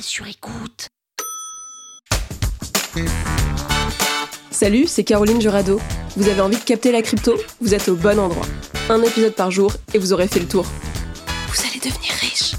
Sur écoute. Salut, c'est Caroline Jurado. Vous avez envie de capter la crypto? Vous êtes au bon endroit. Un épisode par jour et vous aurez fait le tour. Vous allez devenir riche.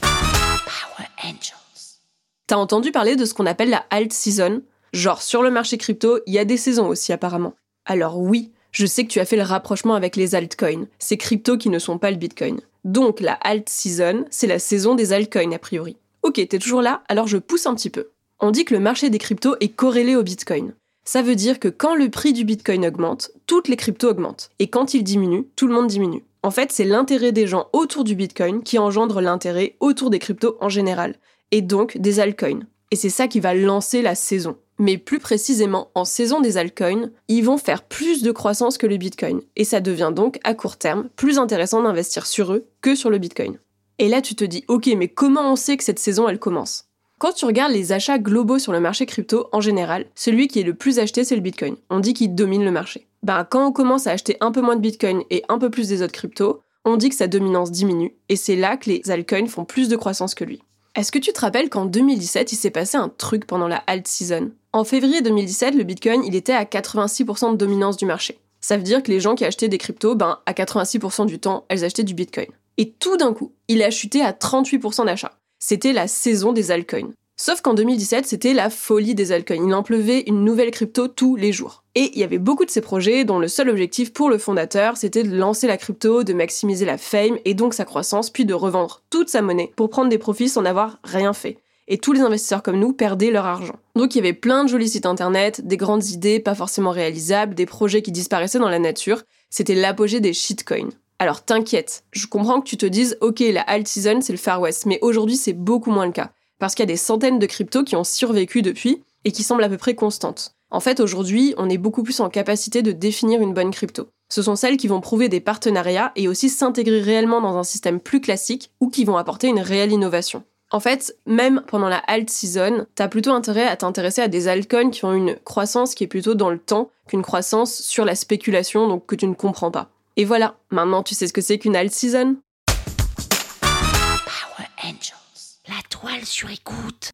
Power Angels. T'as entendu parler de ce qu'on appelle la alt season? Genre, sur le marché crypto, il y a des saisons aussi apparemment. Alors oui, je sais que tu as fait le rapprochement avec les altcoins, ces cryptos qui ne sont pas le bitcoin. Donc la alt season, c'est la saison des altcoins a priori. Ok, t'es toujours là, alors je pousse un petit peu. On dit que le marché des cryptos est corrélé au bitcoin. Ça veut dire que quand le prix du bitcoin augmente, toutes les cryptos augmentent. Et quand il diminue, tout le monde diminue. En fait, c'est l'intérêt des gens autour du bitcoin qui engendre l'intérêt autour des cryptos en général. Et donc des altcoins. Et c'est ça qui va lancer la saison. Mais plus précisément, en saison des altcoins, ils vont faire plus de croissance que le bitcoin. Et ça devient donc, à court terme, plus intéressant d'investir sur eux que sur le bitcoin. Et là, tu te dis, ok, mais comment on sait que cette saison, elle commence? Quand tu regardes les achats globaux sur le marché crypto, en général, celui qui est le plus acheté, c'est le Bitcoin. On dit qu'il domine le marché. Ben, quand on commence à acheter un peu moins de Bitcoin et un peu plus des autres cryptos, on dit que sa dominance diminue, et c'est là que les altcoins font plus de croissance que lui. Est-ce que tu te rappelles qu'en 2017, il s'est passé un truc pendant la alt season? En février 2017, le Bitcoin, il était à 86% de dominance du marché. Ça veut dire que les gens qui achetaient des cryptos, ben, à 86% du temps, elles achetaient du Bitcoin. Et tout d'un coup, il a chuté à 38% d'achats. C'était la saison des altcoins. Sauf qu'en 2017, c'était la folie des altcoins. Il en pleuvait une nouvelle crypto tous les jours. Et il y avait beaucoup de ces projets dont le seul objectif pour le fondateur, c'était de lancer la crypto, de maximiser la fame et donc sa croissance, puis de revendre toute sa monnaie pour prendre des profits sans avoir rien fait. Et tous les investisseurs comme nous perdaient leur argent. Donc il y avait plein de jolis sites internet, des grandes idées pas forcément réalisables, des projets qui disparaissaient dans la nature. C'était l'apogée des shitcoins. Alors t'inquiète, je comprends que tu te dises, ok, la alt season c'est le Far West, mais aujourd'hui c'est beaucoup moins le cas. Parce qu'il y a des centaines de cryptos qui ont survécu depuis et qui semblent à peu près constantes. En fait, aujourd'hui, on est beaucoup plus en capacité de définir une bonne crypto. Ce sont celles qui vont prouver des partenariats et aussi s'intégrer réellement dans un système plus classique ou qui vont apporter une réelle innovation. En fait, même pendant la alt season, t'as plutôt intérêt à t'intéresser à des altcoins qui ont une croissance qui est plutôt dans le temps qu'une croissance sur la spéculation, donc que tu ne comprends pas. Et voilà, maintenant tu sais ce que c'est qu'une alt season? Power Angels. La toile sur écoute.